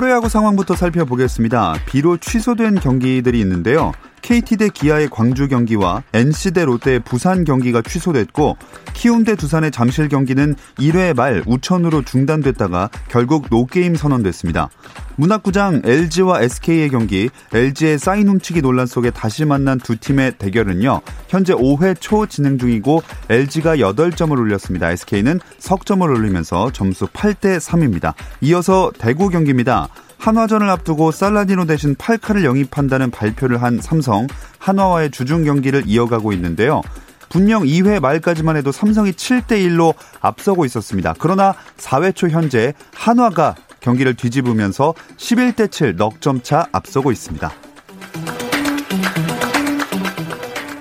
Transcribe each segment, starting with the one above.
프로야구 상황부터 살펴보겠습니다. 비로 취소된 경기들이 있는데요. KT 대 기아의 광주 경기와 NC 대 롯데의 부산 경기가 취소됐고 키움 대 두산의 잠실 경기는 1회 말 우천으로 중단됐다가 결국 노게임 선언됐습니다. 문학구장 LG와 SK의 경기, LG의 사인 훔치기 논란 속에 다시 만난 두 팀의 대결은요. 현재 5회 초 진행 중이고 LG가 8점을 올렸습니다. SK는 석점을 올리면서 점수 8대 3입니다. 이어서 대구 경기입니다. 한화전을 앞두고 살라디노 대신 팔카를 영입한다는 발표를 한 삼성, 한화와의 주중 경기를 이어가고 있는데요. 분명 2회 말까지만 해도 삼성이 7대1로 앞서고 있었습니다. 그러나 4회 초 현재 한화가 경기를 뒤집으면서 11대7 넉점 차 앞서고 있습니다.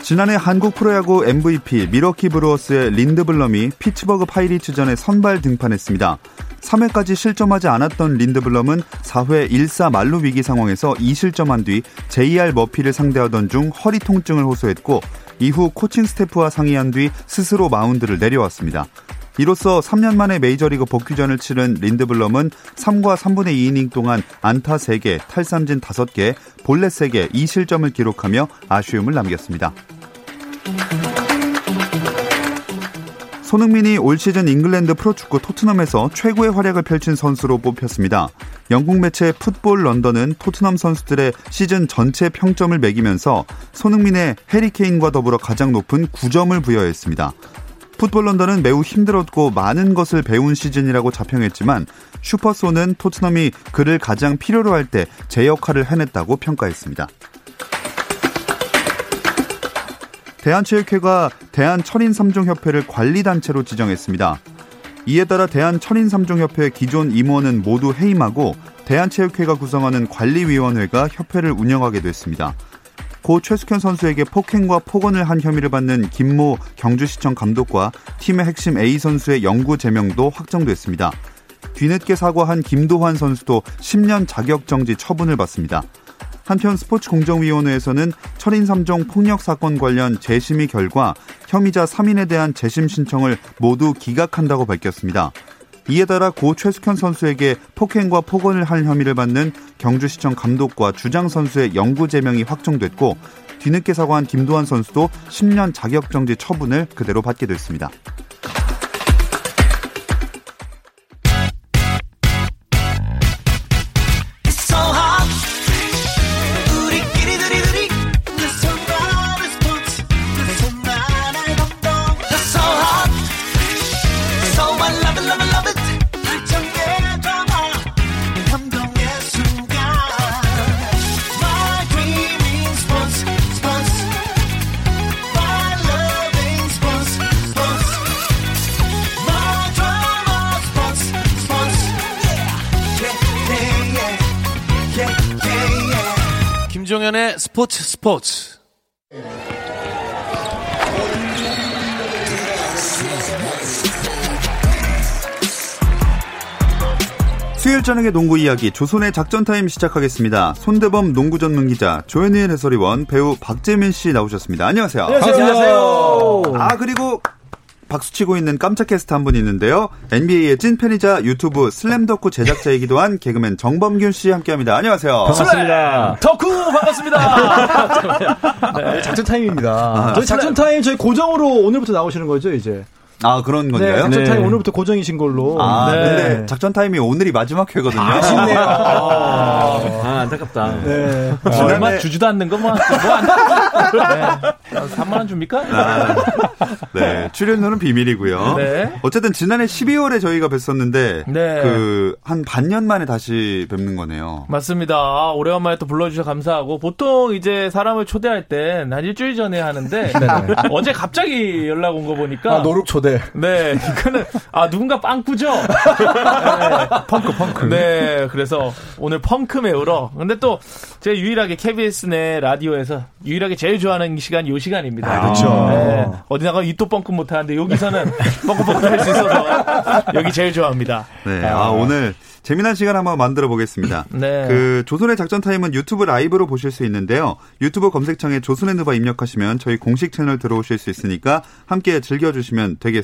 지난해 한국 프로야구 MVP 미러키 브루어스의 린드블럼이 피츠버그 파이리츠전에 선발 등판했습니다. 3회까지 실점하지 않았던 린드블럼은 4회 1사 말루 위기 상황에서 2실점한 뒤 JR 머피를 상대하던 중 허리 통증을 호소했고 이후 코칭 스태프와 상의한 뒤 스스로 마운드를 내려왔습니다. 이로써 3년 만에 메이저리그 복귀전을 치른 린드블럼은 3과 3분의 2이닝 동안 안타 3개, 탈삼진 5개, 볼넷 3개, 2실점을 기록하며 아쉬움을 남겼습니다. 손흥민이 올 시즌 잉글랜드 프로축구 토트넘에서 최고의 활약을 펼친 선수로 뽑혔습니다. 영국 매체 풋볼 런던은 토트넘 선수들의 시즌 전체 평점을 매기면서 손흥민의 해리케인과 더불어 가장 높은 9점을 부여했습니다. 풋볼 런던은 매우 힘들었고 많은 것을 배운 시즌이라고 자평했지만 슈퍼소는 토트넘이 그를 가장 필요로 할 때 제 역할을 해냈다고 평가했습니다. 대한체육회가 대한철인3종협회를 관리단체로 지정했습니다. 이에 따라 대한철인3종협회 기존 임원은 모두 해임하고 대한체육회가 구성하는 관리위원회가 협회를 운영하게 됐습니다. 고 최숙현 선수에게 폭행과 폭언을 한 혐의를 받는 김모 경주시청 감독과 팀의 핵심 A 선수의 영구 제명도 확정됐습니다. 뒤늦게 사과한 김도환 선수도 10년 자격정지 처분을 받습니다. 한편 스포츠공정위원회에서는 철인 3종 폭력 사건 관련 재심의 결과 혐의자 3인에 대한 재심 신청을 모두 기각한다고 밝혔습니다. 이에 따라 고 최숙현 선수에게 폭행과 폭언을 할 혐의를 받는 경주시청 감독과 주장 선수의 영구 제명이 확정됐고 뒤늦게 사과한 김도환 선수도 10년 자격정지 처분을 그대로 받게 됐습니다. 스포츠 스포츠. 수요일 저녁의 농구 이야기 조선의 작전 타임 시작하겠습니다. 손대범 농구 전문 기자 조현일 해설위원 배우 박재민 씨 나오셨습니다. 안녕하세요. 안녕하세요. 아 그리고 박수치고 있는 깜짝 게스트 한 분 있는데요. NBA의 찐팬이자 유튜브 슬램덕후 제작자이기도 한 개그맨 정범균 씨 함께합니다. 안녕하세요. 반갑습니다. 덕후 반갑습니다. 네, 작전 타임입니다. 아, 저희 작전 타임 저희 고정으로 오늘부터 나오시는 거죠, 이제. 아 그런 건가요? 네, 작전 타임 오늘부터 고정이신 걸로. 아, 네. 근데 작전 타임이 오늘이 마지막 회거든요. 아쉽네요. 아, 아, 안타깝다. 네. 어, 얼마 주지도 않는 거 뭐, 뭐 안 네. 3만 원 줍니까? 아, 네, 출연료는 비밀이고요. 네. 어쨌든 지난해 12월에 저희가 뵀었는데 네. 그한 반년 만에 다시 뵙는 거네요. 맞습니다. 아, 오래간만에 또 불러주셔서 감사하고 보통 이제 사람을 초대할 땐 한 일주일 전에 하는데 어제 갑자기 연락 온 거 보니까 아, 노룩 초대. 네. 네. 이거는, 아, 누군가 빵꾸죠? 네. 펑크, 펑크. 네. 그래서 오늘 펑크 메우러. 근데 또, 제가 유일하게 KBS 내 라디오에서 유일하게 제일 좋아하는 시간 요 시간입니다. 아, 그렇죠. 네. 어디 나가 이또 펑크 못 하는데 여기서는 펑크 펑크 할 수 있어서 여기 제일 좋아합니다. 네. 아, 아 오늘 재미난 시간 한번 만들어 보겠습니다. 네. 그 조선의 작전 타임은 유튜브 라이브로 보실 수 있는데요. 유튜브 검색창에 조선의 누바 입력하시면 저희 공식 채널 들어오실 수 있으니까 함께 즐겨주시면 되겠습니다.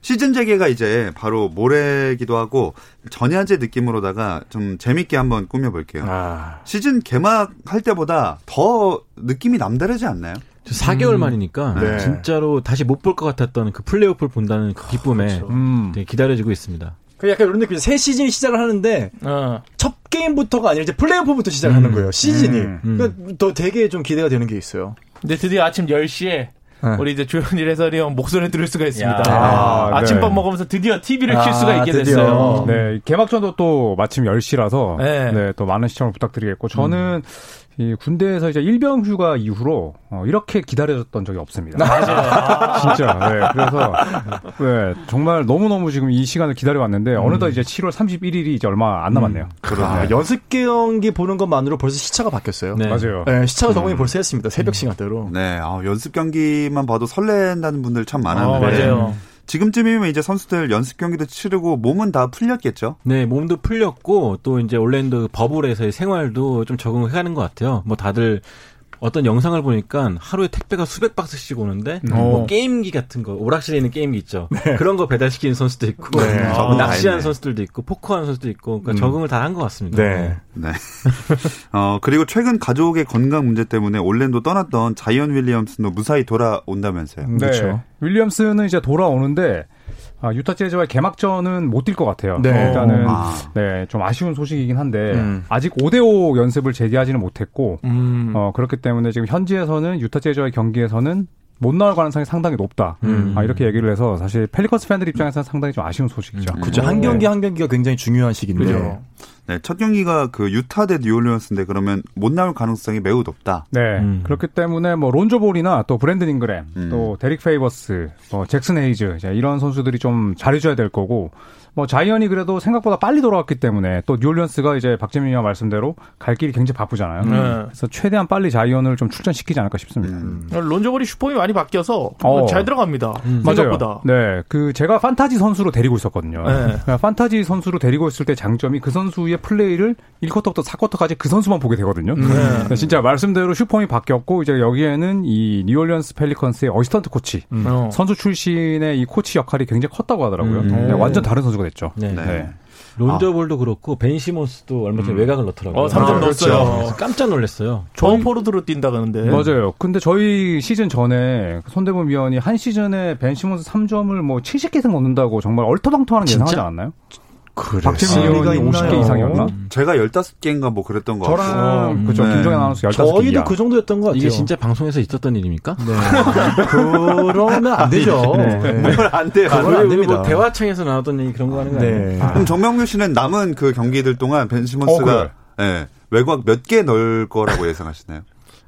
시즌 재개가 이제 바로 모레기도 하고 전야제 느낌으로다가 좀 재밌게 한번 꾸며볼게요. 아. 시즌 개막할 때보다 더 느낌이 남다르지 않나요? 4개월 음. 만이니까 네. 진짜로 다시 못 볼 것 같았던 그 플레이오프를 본다는 그 기쁨에 그렇죠. 음. 기다려지고 있습니다. 그 약간 이런 느낌. 새 시즌이 시작을 하는데 어. 첫 게임부터가 아니라 이제 플레이오프부터 시작하는 음. 거예요. 시즌이. 음. 그러니까 더 되게 좀 기대가 되는 게 있어요. 근데 드디어 아침 10시에 네. 우리 이제 조현일 해설이 형 목소리 들을 수가 있습니다. 아, 침밥 네. 먹으면서 드디어 TV를 킬 아, 수가 있게 드디어. 됐어요. 네, 개막전도 또 마침 10시라서 네. 네. 또 많은 시청을 부탁드리겠고 저는 음. 이 군대에서 이제 일병 휴가 이후로 어, 이렇게 기다려졌던 적이 없습니다. 맞아요. 진짜. 네. 그래서 네, 정말 너무 너무 지금 이 시간을 기다려왔는데 음. 어느덧 이제 7월 31일이 이제 얼마 안 남았네요. 음. 그러네. 아, 연습 경기 보는 것만으로 벌써 시차가 바뀌었어요. 네. 맞아요. 네, 시차가 음. 적응이 벌써 했습니다. 새벽 음. 시간대로. 네. 아, 연습 경기만 봐도 설렌다는 분들 참 많았는데. 어, 맞아요. 지금쯤이면 이제 선수들 연습 경기도 치르고 몸은 다 풀렸겠죠? 네, 몸도 풀렸고 또 이제 올랜도 버블에서의 생활도 좀 적응을 해가는 것 같아요. 뭐 다들 어떤 영상을 보니까 하루에 택배가 수백 박스씩 오는데 음. 뭐 어. 게임기 같은 거 오락실에 있는 게임기 있죠. 네. 그런 거 배달시키는 선수도 있고 네. 아, 낚시하는 선수들도 있고 포커하는 선수도 있고 그러니까 음. 적응을 다 한 것 같습니다. 네. 네. 어 그리고 최근 가족의 건강 문제 때문에 올랜도 떠났던 자이언 윌리엄슨도 무사히 돌아온다면서요. 네. 그렇죠. 윌리엄스는 이제 돌아오는데 아, 유타 재즈와의 개막전은 못 뛸 것 같아요. 네. 일단은 아. 네, 좀 아쉬운 소식이긴 한데 음. 아직 5대5 연습을 재개하지는 못했고 음. 어, 그렇기 때문에 지금 현지에서는 유타 재즈와의 경기에서는 못 나올 가능성이 상당히 높다. 음. 아, 이렇게 얘기를 해서 사실 펠리커스 팬들 입장에서는 상당히 좀 아쉬운 소식이죠. 음. 그죠. 한 경기 한 경기가 굉장히 중요한 시기인데. 그죠. 네, 첫 경기가 그 유타 대 뉴올리언스인데 그러면 못 나올 가능성이 매우 높다. 네. 음. 그렇기 때문에 뭐 론조 볼이나 또 브랜든 잉그램, 음. 또 데릭 페이버스, 뭐 잭슨 헤이즈 이런 선수들이 좀 잘해줘야 될 거고 뭐 자이언이 그래도 생각보다 빨리 돌아왔기 때문에 또 뉴올리언스가 이제 박재민 위원 말씀대로 갈 길이 굉장히 바쁘잖아요. 음. 그래서 최대한 빨리 자이언을 좀 출전시키지 않을까 싶습니다. 음. 론조 볼이 슛폼이 많이 바뀌어서 어. 잘 들어갑니다. 음. 생각보다. 맞아요. 네, 그 제가 판타지 선수로 데리고 있었거든요. 네. 판타지 선수로 데리고 있을 때 장점이 그 선수의 플레이를 1쿼터부터 4쿼터까지 그 선수만 보게 되거든요. 네. 진짜 말씀대로 슛폼이 바뀌었고 이제 여기에는 이 뉴올리언스 펠리컨스의 어시스턴트 코치 음. 어. 선수 출신의 이 코치 역할이 굉장히 컸다고 하더라고요. 음. 네, 완전 다른 선수가 됐죠. 네. 네. 론조 볼도 아. 그렇고 벤 시몬스도 얼마 전에 음. 외곽을 넣더라고요. 어, 3점 아, 넣었어요. 그렇죠. 깜짝 놀랐어요. 좋은 포워드로 뛴다 그러는데. 맞아요. 근데 저희 시즌 전에 손대범 위원이 한 시즌에 벤 시몬스 3점을 뭐 70개 이상 넣는다고 정말 얼터당통하는 예상하지 않았나요? 박재민 의원이 50개 이상이었나? 제가 15개인가 뭐 그랬던 거 같고. 저랑 음. 그죠. 네. 김종현 아나운서 15개. 저희도 그 정도였던 것 같아요. 이게 진짜 방송에서 있었던 일입니까? 네. 그러면 안 되죠. 네. 네. 안 돼요. 그건 안 됩니다. 뭐 대화청에서 나왔던 얘기 그런 거 하는 거 네. 아니에요? 아. 그럼 정명규 씨는 남은 그 경기들 동안 벤 시몬스가 어. 네. 외곽 몇 개 넣을 거라고 예상하시나요?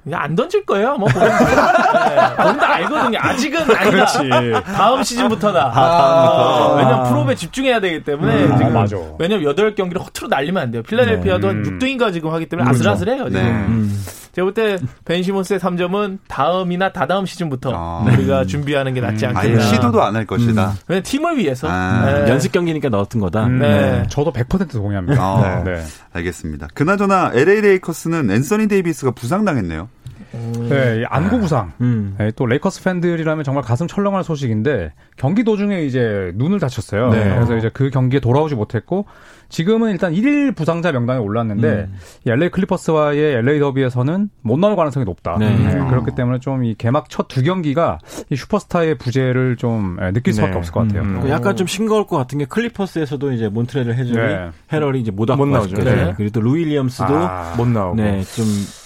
그냥 안 던질 거예요. 뭐 본인 네, 다 알거든요. 아직은 아니다. 그렇지. 다음 시즌부터다. 아, 다음부터. 아, 왜냐면 프로에 집중해야 되기 때문에 음, 지금 아, 왜냐면 8경기를 허투루 날리면 안 돼요. 필라델피아도 네. 6등인가 지금 하기 때문에 그렇죠. 아슬아슬해요. 지금. 네. 음. 제가 볼 때 벤시몬스의 3점은 다음이나 다다음 시즌부터 아. 우리가 준비하는 게 낫지 음. 않겠나. 시도도 안 할 것이다. 음. 왜냐 팀을 위해서. 아. 네. 연습 경기니까 넣었던 거다. 음. 네. 저도 100% 동의합니다. 아. 네. 알겠습니다. 그나저나 LA 레이커스는 앤서니 데이비스가 부상당했네요. 네, 안구 부상. 음. 네, 또 레이커스 팬들이라면 정말 가슴 철렁할 소식인데 경기 도중에 이제 눈을 다쳤어요. 네. 그래서 이제 그 경기에 돌아오지 못했고 지금은 일단 1일 부상자 명단에 올랐는데 음. 이 LA 클리퍼스와의 LA 더비에서는 못 나올 가능성이 높다. 네. 네, 그렇기 때문에 좀 이 개막 첫 두 경기가 이 슈퍼스타의 부재를 좀 예, 느낄 수밖에 네. 없을 것 같아요. 음. 약간 좀 싱거울 것 같은 게 클리퍼스에서도 이제 몬트레즐 해주니 네. 헤럴이 이제 못, 못 나오죠. 네. 그리고 또 루윌리엄스도 아, 못 나오고 네, 좀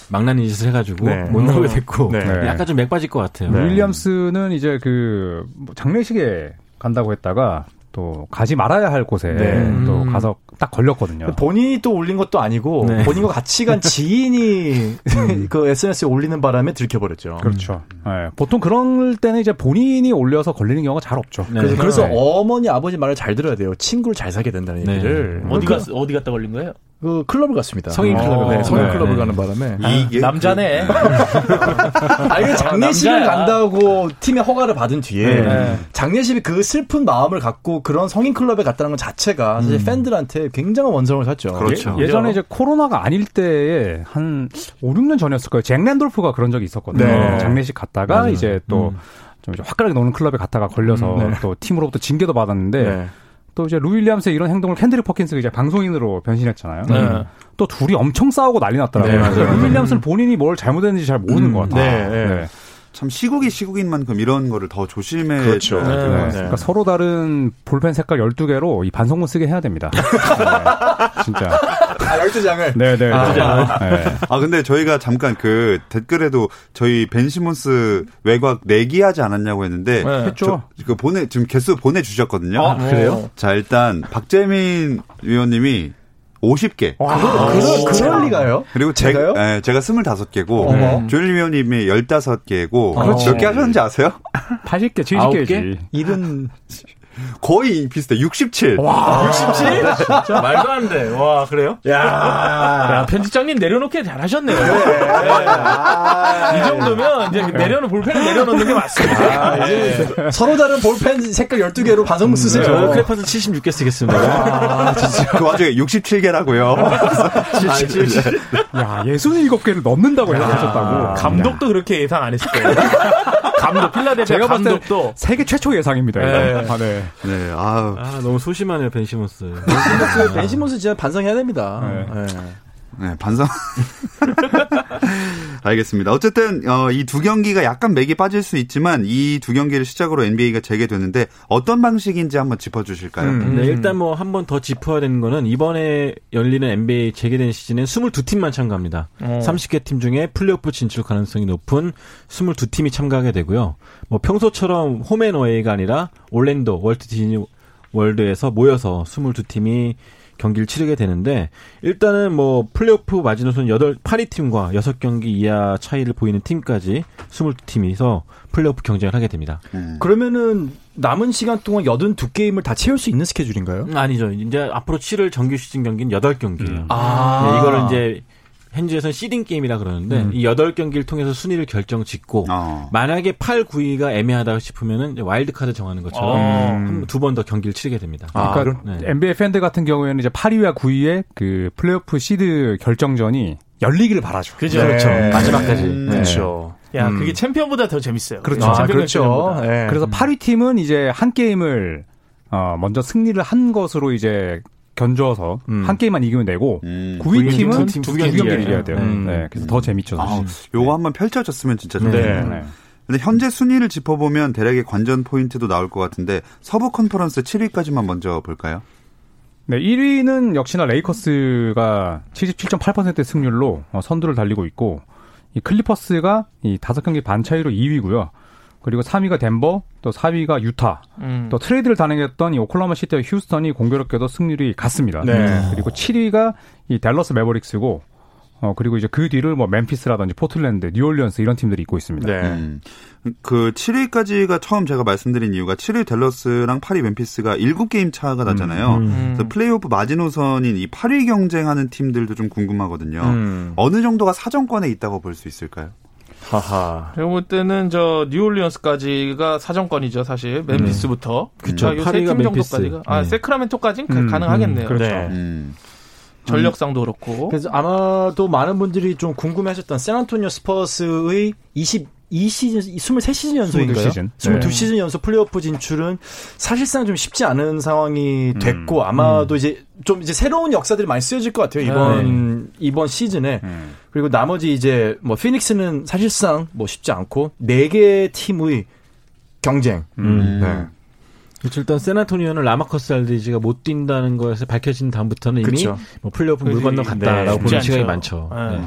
망나니 짓을 해가지고 네. 못 나오게 됐고 네. 약간 좀 맥 빠질 것 같아요. 윌리엄스는 이제 그뭐 장례식에 간다고 했다가 또 가지 말아야 할 곳에 네. 또 음. 가서 딱 걸렸거든요. 본인이 또 올린 것도 아니고 네. 본인과 같이 간 지인이 음. 그 SNS에 올리는 바람에 들켜버렸죠. 그렇죠. 네. 보통 그럴 때는 이제 본인이 올려서 걸리는 경우가 잘 없죠. 네. 그래서, 그래서 어머니 아버지 말을 잘 들어야 돼요. 친구를 잘 사게 된다는 네. 얘기를. 어디 가 어디 갔다 걸린 거예요? 그 클럽을 갔습니다. 성인 클럽, 네, 성인 네, 클럽을 네. 가는 바람에 이게 아, 남자네. 그... 아 이게 장례식을 간다고 팀의 허가를 받은 뒤에 네. 장례식이 그 슬픈 마음을 갖고 그런 성인 클럽에 갔다는 것 자체가 사실 음. 팬들한테 굉장한 원성을 샀죠. 그렇죠. 예, 전에 이제 코로나가 아닐 때에 한 5, 6년 전이었을 거예요. 잭 랜돌프가 그런 적이 있었거든요. 네. 장례식 갔다가 맞아요. 이제 또 음. 좀 화끈하게 노는 클럽에 갔다가 걸려서 음, 네. 또 팀으로부터 징계도 받았는데 또 이제 루윌리엄스의 이런 행동을 켄드릭 퍼킨스가 이제 방송인으로 변신했잖아요. 네. 또 둘이 엄청 싸우고 난리 났더라고요. 네. 루윌리엄스는 본인이 뭘 잘못했는지 잘 모르는 음, 것 같아요. 네, 네. 참 시국이 시국인 만큼 이런 거를 더 조심해 그렇죠. 네. 네. 그러니까 서로 다른 볼펜 색깔 12개로 이 반성문 쓰게 해야 됩니다. 네. 진짜. 아, 12장을? 네 네. 아, 네. 아, 근데 저희가 잠깐 그 댓글에도 저희 벤 시몬스 외곽 내기하지 않았냐고 했는데. 네. 했죠. 그 보내, 지금 개수 보내 주셨거든요. 아, 그래요? 자, 일단 박재민 위원님이 50개. 와, 아, 그럴, 그럴 리가요? 그리고 제가요? 제, 네, 제가 25개고, 조일 위원님이 15개고, 어. 몇개 하셨는지 아세요? 80개, 70개지. 일은. 거의 비슷해. 67. 와, 67? 진짜 말도 안 돼. 와, 그래요? 야, 야 편집장님 내려놓게 잘하셨네요. 그래. 아, 이 정도면 이제 내려놓 볼펜을 내려놓는 게 맞습니다. 아, 네. 서로 다른 볼펜 색깔 12개로 반성문 쓰세요. 저 음, 크레파스 76개 쓰겠습니다. 아, 진짜. 그 와중에 67개라고요. 야, 67개를 넣는다고 예상하셨다고. 감독도 그렇게 예상 안 했을 거예요. 감독 필라델피아 감독도 세계 최초 예상입니다. 네. 아, 네. 네. 아, 아 너무 소심하네요 벤시몬스. 벤시몬스 벤시몬스 진짜 반성해야 됩니다. 네. 네. 네, 반성. 알겠습니다. 어쨌든 어, 이 두 경기가 약간 맥이 빠질 수 있지만 이 두 경기를 시작으로 NBA가 재개되는데 어떤 방식인지 한번 짚어주실까요? 음, 네, 일단 뭐 한 번 더 짚어야 되는 거는 이번에 열리는 NBA 재개된 시즌엔 22팀만 참가합니다. 어. 30개 팀 중에 플레이오프 진출 가능성이 높은 22팀이 참가하게 되고요. 뭐 평소처럼 홈앤어웨이가 아니라 올랜도 월트 디즈니 월드에서 모여서 22팀이 경기를 치르게 되는데 일단은 뭐 플레이오프 마지노선 8 8위 팀과 6경기 이하 차이를 보이는 팀까지 22팀이서 플레이오프 경쟁을 하게 됩니다. 음. 그러면은 남은 시간 동안 82게임을 다 채울 수 있는 스케줄인가요? 음, 아니죠. 이제 앞으로 치를 정규 시즌 경기는 8경기예요. 음. 아. 네, 이거를 이제 현지에서는 seeding game이라 그러는데 음. 이 8경기를 통해서 순위를 결정 짓고 어. 만약에 8, 9위가 애매하다 싶으면은 와일드 카드 정하는 것처럼 어. 두번 더 경기를 치르게 됩니다. 아, 그러니까 네. NBA 팬들 같은 경우에는 이제 8위와 9위의 그 플레이오프 시드 결정전이 열리기를 바라죠. 그죠. 네. 그렇죠. 마지막까지. 음. 네. 그렇죠. 야, 음. 그게 챔피언보다 더 재밌어요. 그렇죠. 아, 그렇죠. 네. 그래서 8위 팀은 이제 한 게임을 어, 먼저 승리를 한 것으로 이제 견줘서 음. 한 게임만 이기면 되고 음. 9위 팀은 두, 두 경기를 이겨야 돼요. 음. 네, 그래서 더 재밌죠. 아, 요거 네. 한번 펼쳐졌으면 진짜 좋겠네요. 네. 네. 근데 현재 순위를 짚어보면 대략의 관전 포인트도 나올 것 같은데 서부 컨퍼런스 7위까지만 먼저 볼까요? 네, 1위는 역시나 레이커스가 77.8%의 승률로 어, 선두를 달리고 있고 이 클리퍼스가 이 5경기 반 차이로 2위고요. 그리고 3위가 덴버, 또 4위가 유타, 음. 또 트레이드를 단행했던 이 오클라호마 시티와 휴스턴이 공교롭게도 승률이 같습니다. 네. 그리고 7위가 이 댈러스 매버릭스고, 어 그리고 이제 그 뒤를 뭐 멤피스라든지 포틀랜드, 뉴올리언스 이런 팀들이 있고 있습니다. 네. 음. 그 7위까지가 처음 제가 말씀드린 이유가 7위 댈러스랑 8위 멤피스가 7게임 차가 나잖아요. 음. 음. 그래서 플레이오프 마지노선인 이 8위 경쟁하는 팀들도 좀 궁금하거든요. 음. 어느 정도가 사정권에 있다고 볼 수 있을까요? 하하. 제가 볼 때는 저 뉴올리언스까지가 사정권이죠, 사실. 멤피스부터. 음. 그쵸. 요세팀 정도까지가. 아, 네. 세크라멘토까지는 음, 가능하겠네요. 음, 그렇죠. 네. 음. 전력상도 그렇고. 그래서 아마도 많은 분들이 좀 궁금해하셨던 샌안토니오 스퍼스의 20 2시즌, 23시즌 연속인가요? 22시즌. 22시즌 연속 플레이오프 진출은 사실상 좀 쉽지 않은 상황이 됐고 음. 아마도 음. 이제 좀 이제 새로운 역사들이 많이 쓰여질 것 같아요. 이번 네. 이번 시즌에. 음. 그리고 나머지 이제 뭐 피닉스는 사실상 뭐 쉽지 않고 네 개 팀의 경쟁. 음. 네. 그렇죠. 일단 샌안토니오는 라마커스 알드리지가 못 뛴다는 것에 밝혀진 다음부터는 이미 그쵸. 뭐 플레이오프 물 건너 갔다라고 네, 보는 시각이 많죠. 네.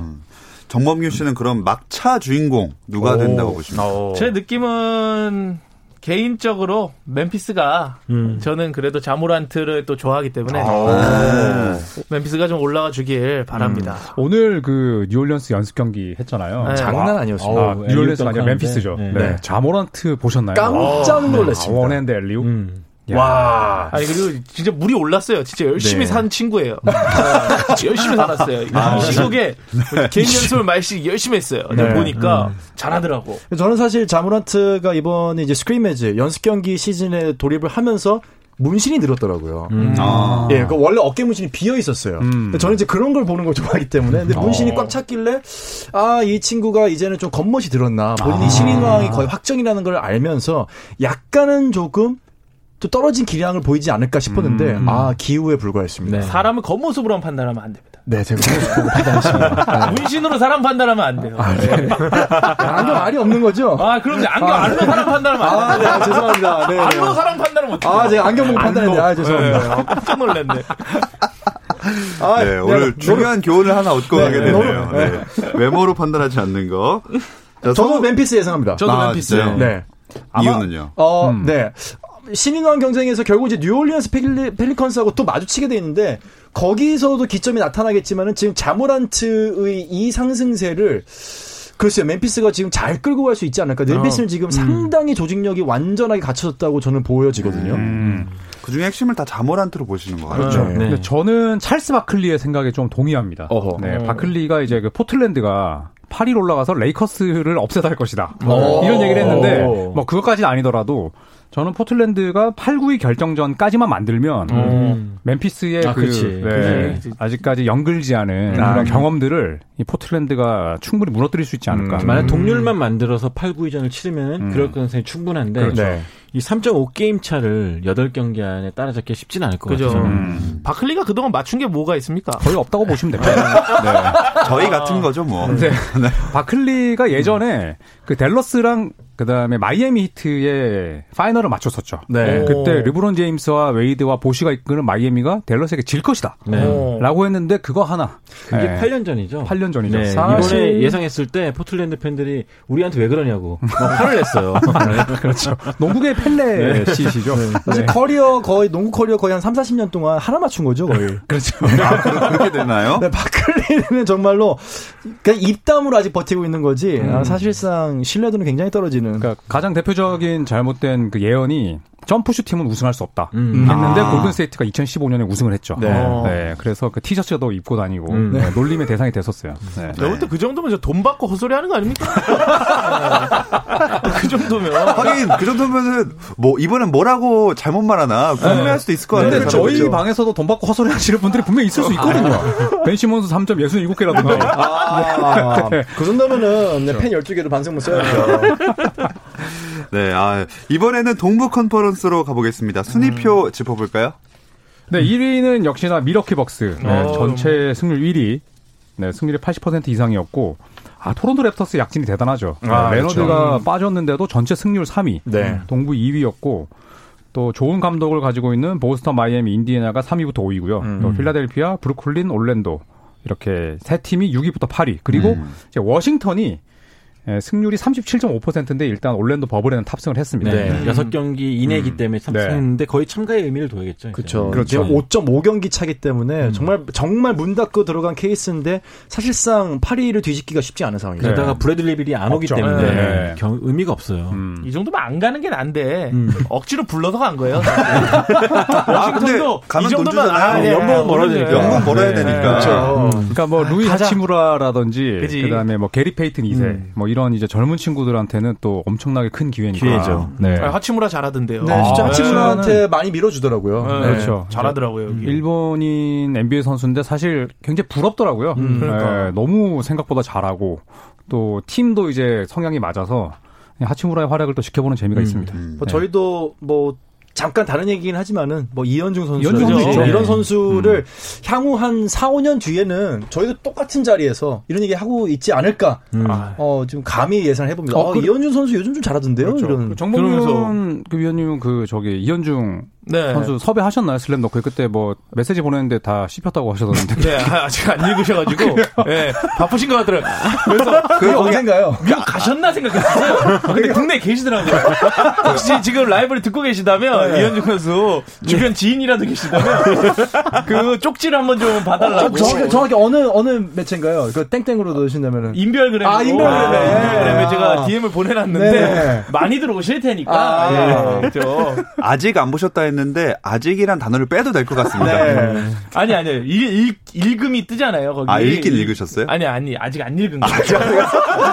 네. 정범규 씨는 그럼 막차 주인공 누가 오. 된다고 보십니까? 오. 제 느낌은 개인적으로 멤피스가 음. 저는 그래도 자모란트를 또 좋아하기 때문에 아~ 멤피스가 좀 올라가 주길 바랍니다. 음. 오늘 그 뉴올리언스 연습 경기 했잖아요. 네. 장난 아니었습니다. 아, 뉴올리언스가 아니라 멤피스죠. 네. 네. 자모란트 보셨나요? 깜짝 놀랐습니다. 아, one-hand alley-oop. 음. 와. 아니, 그리고 진짜 물이 올랐어요. 진짜 열심히 네. 산 친구예요. 열심히 살았어요. 아, 시속에 개인 연습을 말씩 열심히 했어요. 네. 보니까 음. 잘하더라고. 저는 사실 자무란트가 이번에 이제 스크리메즈 연습 경기 시즌에 돌입을 하면서 문신이 늘었더라고요. 음. 아. 예, 그 원래 어깨 문신이 비어 있었어요. 음. 저는 이제 그런 걸 보는 걸 좋아하기 때문에 근데 문신이 어. 꽉 찼길래 아, 이 친구가 이제는 좀 겉멋이 들었나. 본인이 아. 신인왕이 거의 확정이라는 걸 알면서 약간은 조금 또 떨어진 기량을 보이지 않을까 싶었는데 음. 아 기후에 불과했습니다. 네. 사람을 겉모습으로 판단하면 안 됩니다. 네, 제가 겉모습 판단했습니다. 네. 문신으로 사람 판단하면 안 돼요. 아, 네. 안경 알이 없는 거죠? 아, 그럼요. 안경 아, 알로 사람 판단하면 안 돼요. 아, 네, 죄송합니다. 네, 알로 사람 판단하면 어떡해요? 아, 제가 안경 보고 판단했네. 아, 죄송합니다. 네, 깜짝 놀랐네. 아, 네, 오늘 중요한 교훈을 하나 얻고 네, 가게 되네요. 네. 외모로 판단하지 않는 거. 자, 저도 멤피스 예상합니다. 저도 아, 멤피스. 네. 이유는요? 어, 음. 네. 신인왕 경쟁에서 결국 이제 뉴올리언스 펠리, 컨스하고 또 마주치게 돼 있는데 거기서도 기점이 나타나겠지만은 지금 자모란트의 이 상승세를 글쎄요, 멤피스가 지금 잘 끌고 갈 수 있지 않을까. 멤피스는 어. 지금 음. 상당히 조직력이 완전하게 갖춰졌다고 저는 보여지거든요. 음. 그 중에 핵심을 다 자모란트로 보시는 거 같아요. 그렇죠. 네. 네. 저는 찰스 바클리의 생각에 좀 동의합니다. 어허. 네, 어. 바클리가 이제 그 포틀랜드가 8위로 올라가서 레이커스를 upset 할 것이다. 어. 이런 얘기를 했는데 뭐 그것까지는 아니더라도 저는 포틀랜드가 8, 9위 결정전까지만 만들면 음. 멤피스의 아, 그 네, 아직까지 연글지 않은 아, 그런 경험들을 이 포틀랜드가 충분히 무너뜨릴 수 있지 않을까. 음. 만약 동률만 만들어서 8, 9위전을 치르면 음. 그럴 가능성이 충분한데 그렇죠. 네. 이 3.5 게임 차를 8경기 안에 따라잡기 쉽지는 않을 것 그죠. 같아요. 음. 바클리가 그동안 맞춘 게 뭐가 있습니까? 거의 없다고 보시면 됩니다. 네. 저희 같은 거죠, 뭐. 네. 네. 바클리가 예전에 그 댈러스랑 그다음에 마이애미 히트의 파이널을 맞췄었죠. 네. 그때 르브론 제임스와 웨이드와 보시가 이끄는 마이애미가 댈러스에게 질 것이다. 네. 라고 했는데 그거 하나. 그게 네. 8년 전이죠. 8년 전이죠. 네. 이번에 예상했을 때 포틀랜드 팬들이 우리한테 왜 그러냐고 화를 냈어요. 네. 그렇죠. 농구계 펠레 씨시죠. 네. 사실 커리어 거의 농구 커리어 거의 한 3, 40년 동안 하나 맞춘 거죠, 거의. 그렇죠. 아, 그렇게 되나요? 네, 바클리는 정말로 그냥 입담으로 아직 버티고 있는 거지. 음. 사실상 신뢰도는 굉장히 떨어지는. 그러니까 가장 대표적인 잘못된 그 예언이 점프슛 팀은 우승할 수 없다 음. 했는데 아. 골든스테이트가 2015년에 우승을 했죠. 네. 어. 네. 그래서 그 티셔츠도 입고 다니고 음. 네. 놀림의 대상이 됐었어요. 네. 내가 볼때 그 정도면 돈 받고 헛소리 하는 거 아닙니까? 그 정도면 하긴 그 정도면은 뭐 이번엔 뭐라고 잘못 말하나 궁금해할 수도 있을 것 같아요. 근데 저희 그렇죠. 방에서도 돈 받고 헛소리 하시는 분들이 분명 히 있을 수 있거든요. 아. 벤 시몬스 3.67개라든가. 아. 네. 그 정도면은 네, 펜 12개도 반성문 써야죠. 네, 아, 이번에는 동부 컨퍼런스로 가보겠습니다. 순위표 음. 짚어볼까요? 네, 1위는 역시나 밀워키 벅스. 네, 어. 전체 승률 1위. 네, 승률이 80% 이상이었고, 아, 토론토 랩터스 약진이 대단하죠. 아, 네, 레너드가 그렇죠. 음. 빠졌는데도 전체 승률 3위. 네. 동부 2위였고, 또 좋은 감독을 가지고 있는 보스턴, 마이애미, 인디애나가 3위부터 5위고요. 음. 또 필라델피아, 브루클린, 올랜도 이렇게 세 팀이 6위부터 8위. 그리고 음. 이제 워싱턴이 예, 승률이 37.5%인데 일단 올랜도 버블에는 탑승을 했습니다. 네. 음. 6경기 이내기 음. 때문에 탑승했는데 네. 거의 참가의 의미를 둬야겠죠. 그렇죠. 그렇죠. 5.5경기 차기 때문에 음. 정말 정말 문 닫고 들어간 케이스인데 사실상 8위를 뒤집기가 쉽지 않은 상황이죠. 게다가 네. 브래들리 빌이 안 오기 때문에 네. 경, 의미가 없어요. 음. 이 정도면 안 가는 게 난데 음. 억지로 불러서 간 거예요. 아, 근데 이 정도면 아, 네. 연봉 벌어야 되니까. 연봉 벌어야 되니까. 그렇죠. 그러니까 뭐 루이 하치무라라든지 그다음에 뭐 게리 페이튼 2세 뭐 이런 이제 젊은 친구들한테는 또 엄청나게 큰 기회니까. 기회죠. 네. 아, 하치무라 잘하던데요. 네, 진짜 아, 하치무라한테 네. 많이 밀어주더라고요. 네, 그렇죠. 잘하더라고요. 여기. 일본인 NBA 선수인데 사실 굉장히 부럽더라고요. 음, 그러니까. 네, 너무 생각보다 잘하고 또 팀도 이제 성향이 맞아서 하치무라의 활약을 또 지켜보는 재미가 음, 있습니다. 음. 뭐 저희도 뭐 잠깐 다른 얘기긴 하지만은 뭐 이현중 선수 이현중 이런 선수를 음. 향후 한 4, 5년 뒤에는 저희도 똑같은 자리에서 이런 얘기 하고 있지 않을까. 음. 어, 지금 감히 예상을 해봅니다. 어, 어, 그, 이현중 선수 요즘 좀 잘하던데요. 그렇죠. 이런 그 정봉윤 그 위원님은 그 저기 이현중 네. 선수 섭외하셨나요? 슬램덩크에 그때 뭐 메시지 보냈는데 다 씹혔다고 하셨던데. 네, 아직 안 읽으셔가지고 네, 바쁘신 것 같더라고요. 그래서 그게 언젠가요? 미국 가셨나 생각했어요. 근데 국내에 계시더라고요. 혹시 지금 라이브를 듣고 계시다면 네. 이현중 선수 주변 지인이라도 계시다면 그 쪽지를 한번 좀 봐달라고. 정확히, 정확히 어느 어느 매체인가요? 그 땡땡으로 넣으신다면 인별그램. 아 인별그램. 네, 인별그램에 제가 DM을 보내놨는데 네. 많이들 오실 테니까. 아, 네. 그렇죠. 아직 안 보셨다 했는데 아직이란 단어를 빼도 될 것 같습니다. 네. 아니 아니 읽, 읽음이 뜨잖아요. 거기. 아 읽긴 읽으셨어요? 아니 아니 아직 안 읽은 거예요.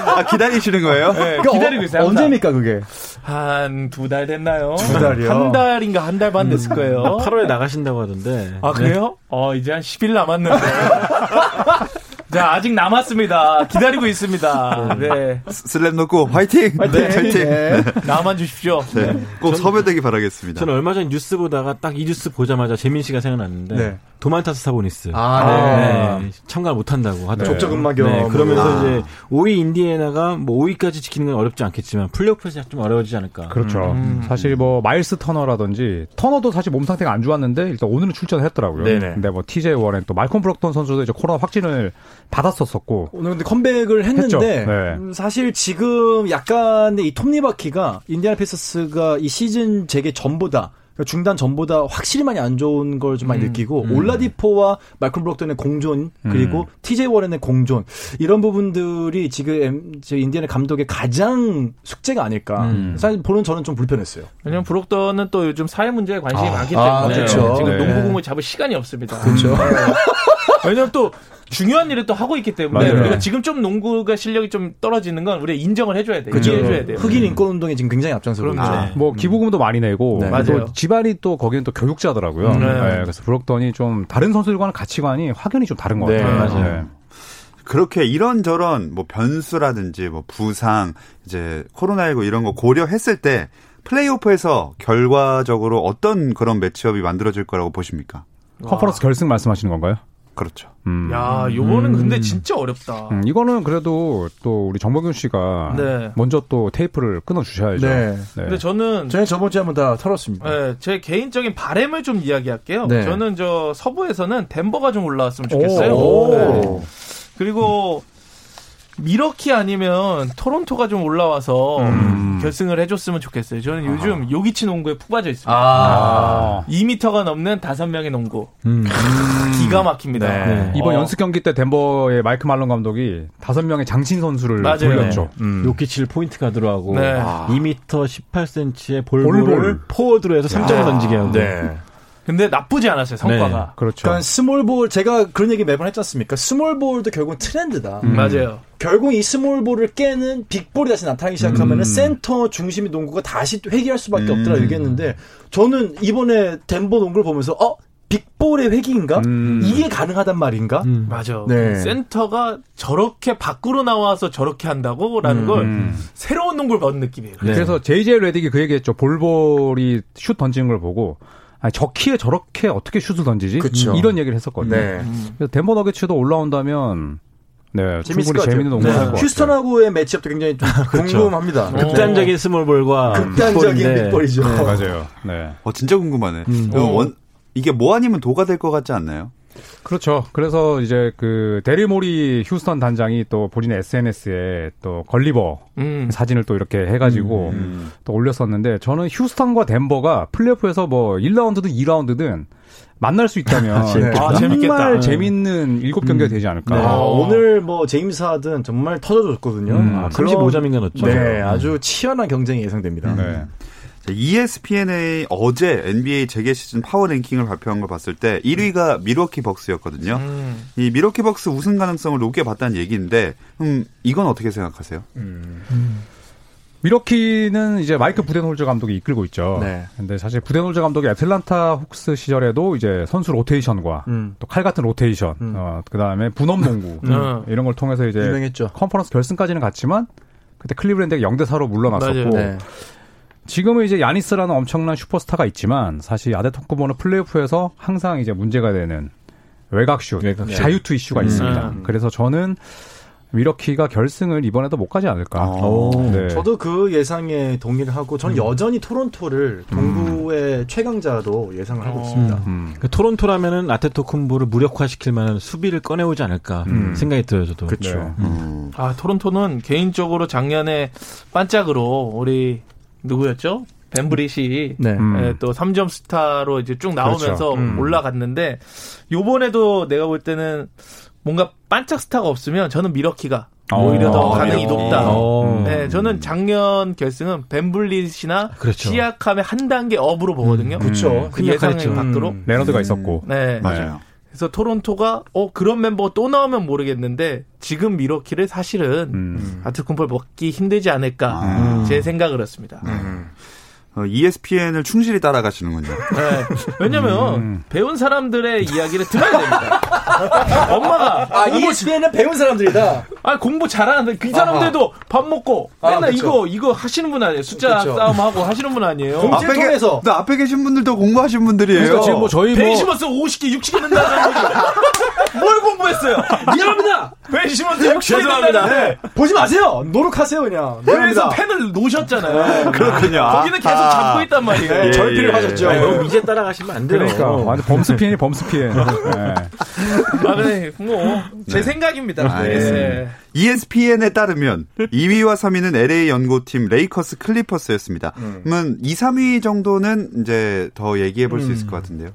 아, 기다리시는 거예요? 네, 그러니까 기다리고 있어요. 항상. 언제입니까 그게? 한 두 달 됐나요? 두 달이요? 한 달인가 한 달 반 됐을 거예요. 8월에 나가신다고 하던데. 아 그래요? 네. 어 이제 한 10일 남았는데. 자, 아직 남았습니다. 기다리고 있습니다. 네. 슬램 놓고 화이팅! 화이팅! 네, 화이팅! 네. 나만 주십시오. 네. 꼭 섭외되기 바라겠습니다. 저는 얼마 전 뉴스 보다가 딱 이 뉴스 보자마자 재민 씨가 생각났는데 네. 도만타스 사보니스. 아, 네. 네. 참가를 못한다고 하더라고요. 족저근막염. 네. 그러면서 아. 이제 5위 인디애나가 뭐 5위까지 지키는 건 어렵지 않겠지만 플레이오프에서 좀 어려워지지 않을까. 그렇죠. 음. 사실 뭐 마일스 터너라든지 터너도 사실 몸 상태가 안 좋았는데 일단 오늘은 출전을 했더라고요. 네네. 근데 뭐 TJ 워렌 또 말콤 브록던 선수도 이제 코로나 확진을 받았었었고 오늘 근데 컴백을 했는데 네. 음, 사실 지금 약간의 이 톱니바퀴가 인디아나 페이서스가 이 시즌 재개 전보다 그러니까 중단 전보다 확실히 많이 안 좋은 걸 좀 많이 음, 느끼고 음. 올라디포와 마이클 브록던의 공존 그리고 음. TJ 워렌의 공존 이런 부분들이 지금 인디언의 감독의 가장 숙제가 아닐까. 음. 사실 보는 저는 좀 불편했어요. 왜냐면 브록턴은 또 요즘 사회 문제에 관심이 아, 많기 때문에 아, 그렇죠. 지금 네. 농구공을 잡을 시간이 없습니다. 그렇죠. 왜냐면 또 중요한 일을 또 하고 있기 때문에 맞아요. 우리가 지금 좀 농구가 실력이 좀 떨어지는 건 우리가 인정을 해줘야 돼요. 그렇죠. 해줘야 돼요. 흑인 인권 운동에 지금 굉장히 앞장서고 있죠. 아, 뭐 기부금도 많이 내고 네. 맞아요. 또 집안이 또 거기는 또 교육자더라고요. 음, 네. 네. 그래서 브록턴이 좀 다른 선수들과는 가치관이 확연히 좀 다른 것 네, 같아요. 맞아요. 네. 그렇게 이런저런 뭐 변수라든지 뭐 부상 이제 코로나19 이런 거 고려했을 때 플레이오프에서 결과적으로 어떤 그런 매치업이 만들어질 거라고 보십니까? 컨퍼런스 결승 말씀하시는 건가요? 그렇죠. 음. 야, 요거는 음. 근데 진짜 어렵다. 음, 이거는 그래도 또 우리 정범균 씨가 네. 먼저 또 테이프를 끊어 주셔야죠. 네. 네. 근데 저는 저희 저번 주에 한번 다 털었습니다. 네, 제 개인적인 바램을 좀 이야기할게요. 네. 저는 저 서부에서는 덴버가 좀 올라왔으면 좋겠어요. 네. 그리고 미러키 아니면 토론토가 좀 올라와서 음. 결승을 해줬으면 좋겠어요. 저는 요즘 아. 요기치 농구에 푹 빠져 있습니다. 아. 2미터가 넘는 5명의 농구. 음. 기가 막힙니다. 네. 네. 이번 어. 연습 경기 때 덴버의 마이크 말론 감독이 5명의 장신 선수를 맞아요. 돌렸죠. 네. 음. 요키치를 포인트 가드로 네. 하 2m 18cm의 볼볼을 볼볼. 포워드로 해서 3점을 던지게 하고. 네. 근데 나쁘지 않았어요 성과가. 네, 그렇죠. 그러니까 small ball 제가 그런 얘기 매번 했지 않습니까? small ball도 결국은 트렌드다. 음. 맞아요. 결국 이 스몰볼을 깨는 빅볼이 다시 나타나기 시작하면 음. 센터 중심의 농구가 다시 회귀할 수밖에 음. 없더라 얘기했는데 저는 이번에 덴버 농구를 보면서 어 big ball의 회귀인가? 음. 이게 가능하단 말인가? 음. 맞아. 네. 센터가 저렇게 밖으로 나와서 저렇게 한다고 라는 음. 걸 새로운 농구를 받은 느낌이에요. 네. 그래서 JJ 레딕이 그 얘기했죠. 볼볼이 슛 던지는 걸 보고 아니, 저 키에 저렇게 어떻게 슛을 던지지? 그쵸. 이런 얘기를 했었거든요. 네. 그래서 덴버 너게츠도 올라온다면 네, 충분히 재밌는 농구 네. 휴스턴하고의 matchup도 굉장히 좀 그렇죠. 궁금합니다. 극단적인 스몰볼과 극단적인 빅볼이죠. 네, 맞아요. 네. 어 진짜 궁금하네. 음. 어. 원, 이게 뭐 아니면 도가 될 것 같지 않나요? 그렇죠. 그래서 이제 그 대릴 모리 휴스턴 단장이 또 본인의 SNS에 또 걸리버 음. 사진을 또 이렇게 해가지고 음. 음. 또 올렸었는데 저는 휴스턴과 덴버가 플레이오프에서 뭐 1라운드든 2라운드든 만날 수 있다면 아, 정말 재밌겠다. 재밌는 일곱 경기가 음. 되지 않을까. 네. 아, 오늘 뭐 제임스 하든 정말 터져줬거든요. 음. 아, 35점인가 넣었죠. 네, 아주 치열한 경쟁이 예상됩니다. 네. ESPN의 어제 NBA 재개 시즌 power ranking을 발표한 걸 봤을 때 1위가 밀워키 벅스였거든요. 음. 이 밀워키 벅스 우승 가능성을 높게 봤다는 얘기인데, 음, 이건 어떻게 생각하세요? 음. 음. 밀워키는 이제 마이크 부덴홀저 감독이 이끌고 있죠. 네. 근데 사실 부덴홀저 감독이 애틀란타 혹스 시절에도 이제 선수 로테이션과 음. 또 칼 같은 로테이션, 음. 어, 그 다음에 분업 농구 음. 이런 걸 통해서 이제 유명했죠. 컨퍼런스 결승까지는 갔지만 그때 클리브랜드가 0대 4로 물러났었고 네. 지금은 이제 야니스라는 엄청난 슈퍼스타가 있지만 사실 아데토쿠보는 플레이오프에서 항상 이제 문제가 되는 외곽슛, 외곽 자유투 이슈가 음. 있습니다. 음. 그래서 저는 위러키가 결승을 이번에도 못 가지 않을까. 네. 저도 그 예상에 동의를 하고 저는 음. 여전히 토론토를 동부의 야구의 최강자로 예상을 하고 어. 있습니다. 음. 그 토론토라면은 아테토쿤보를 무력화시킬 만한 수비를 꺼내오지 않을까 음. 생각이 들어요, 저도. 그렇죠. 네. 음. 아 토론토는 개인적으로 작년에 반짝으로 우리 누구였죠? 벤브릿이 네. 음. 또 3점 스타로 이제 쭉 나오면서 그렇죠. 음. 올라갔는데 요번에도 내가 볼 때는 뭔가 반짝 스타가 없으면 저는 미러키가 오히려 더 어, 가능이 높다. 어. 네, 저는 작년 결승은 벤블릿이나 그렇죠. 시약함의 한 단계 업으로 보거든요. 음. 그렇죠. 그 예상 밖으로 음. 레너드가 있었고. 네, 맞아요. 그래서 토론토가 어 그런 mem버가 또 나오면 모르겠는데 지금 미러키를 사실은 음. 아트콤폴 먹기 힘들지 않을까 아. 제 생각을 했습니다. 음. 어, ESPN을 충실히 따라가시는군요. 네. 왜냐면 음. 배운 사람들의 이야기를 들어야 됩니다. 엄마가 아 ESPN은 배운 사람들이다. 아 공부 잘하는데 그 사람들도 아하. 밥 먹고 아, 맨날 그쵸. 이거 이거 하시는 분 아니에요? 숫자 그쵸. 싸움하고 하시는 분 아니에요? 앞에 통해서 계, 앞에 계신 분들도 공부하신 분들이에요. 그러니까 지금 뭐 저희 뭐 베이시머스 50개 60개 는다는 거죠. 뭘 공부했어요? 미안합니다. 베이시머스 60개 죄송합니다. 네. 보지 마세요. 노력하세요 그냥. 그래서 펜을 놓으셨잖아요. 네. 그렇군요. 거기는 계속 아. 잡고 있단 말이에요. 네, 절필을 하셨죠. 그럼 이제 따라가시면 안 돼요. 그러니까 완전 범스피엔이 범스피엔. 네. 아, 그래, 뭐, 제 네. 생각입니다. 아, 네. ESPN에 따르면 2위와 3위는 LA 연고팀 레이커스 클리퍼스였습니다. 음. 그러면 2, 3위 정도는 이제 더 얘기해 볼 수 음. 있을 것 같은데요.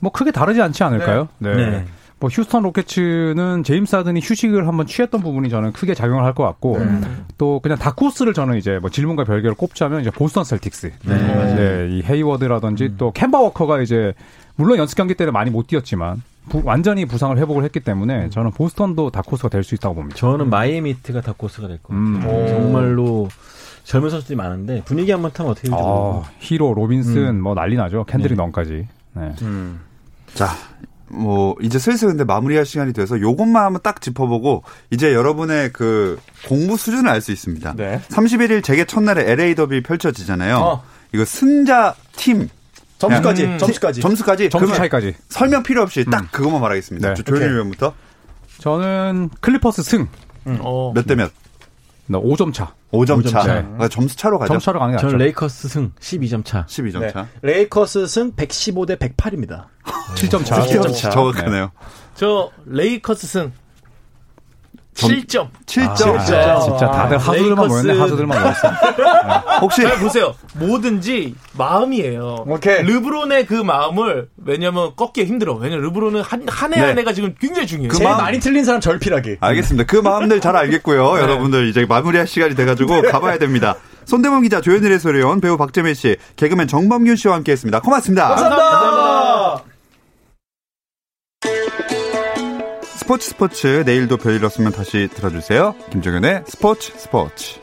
뭐 크게 다르지 않지 않을까요? 네. 네. 네. 뭐 휴스턴 로켓츠는 제임스 하든이 휴식을 한번 취했던 부분이 저는 크게 작용을 할 것 같고 음. 또 그냥 다크호스를 저는 이제 뭐 질문과 별개로 꼽자면 이제 보스턴 셀틱스, 네. 네. 이 헤이워드라든지 음. 또 캠바 워커가 이제 물론 연습 경기 때는 많이 못 뛰었지만 부, 완전히 부상을 회복을 했기 때문에 음. 저는 보스턴도 다크호스가 될 수 있다고 봅니다. 저는 마이애미 히트가 다크호스가 될 것 같아요. 음. 정말로 젊은 선수들이 많은데 분위기 한번 타면 어떻게 될지 아, 히로, 로빈슨 음. 뭐 난리 나죠. 캔드릭 네. 넌까지. 네. 음. 자, 뭐 이제 슬슬 근데 마무리할 시간이 돼서 요것만 한번 딱 짚어보고 이제 여러분의 그 공부 수준을 알 수 있습니다. 네. 31일 재개 첫날에 LA 더비 펼쳐지잖아요. 어. 이거 승자 팀 점수까지, 음. 점수까지. 점수까지. 점수 차이까지. 설명 필요 없이 딱 음. 그것만 말하겠습니다. 네. 조현일 위원부터. 저는 클리퍼스 승. 음. 어. 몇대 몇? 5점 차. 5점, 5점 차. 네. 그러니까 점수 차로 가죠. 점수 차로 가는 게 저는 레이커스 승 12점 차. 12점 네. 차. 레이커스 승 115 대 108입니다. 7점 차. 7점 차. 정확하네요. 네. 저 레이커스 승 7점. 7점. 아, 진짜, 진짜 다들 하수들만 모였네. 하수들만 모였어. 네. 혹시 보세요. 뭐든지 마음이에요. 오케이. 르브론의 그 마음을 왜냐면 꺾기 힘들어. 왜냐면 르브론은 한 해 한 네. 해가 지금 굉장히 중요해요. 그 제일 마음... 많이 틀린 사람 절필하게. 알겠습니다. 그 마음들 잘 알겠고요. 네. 여러분들 이제 마무리할 시간이 돼 가지고 가봐야 됩니다. 손대범 기자, 조현일의 소리원, 배우 박재민 씨, 개그맨 정범균 씨와 함께했습니다. 고맙습니다. 감사합니다. 감사합니다. 스포츠 스포츠 내일도 별일 없으면 다시 들어주세요. 김정현의 스포츠 스포츠.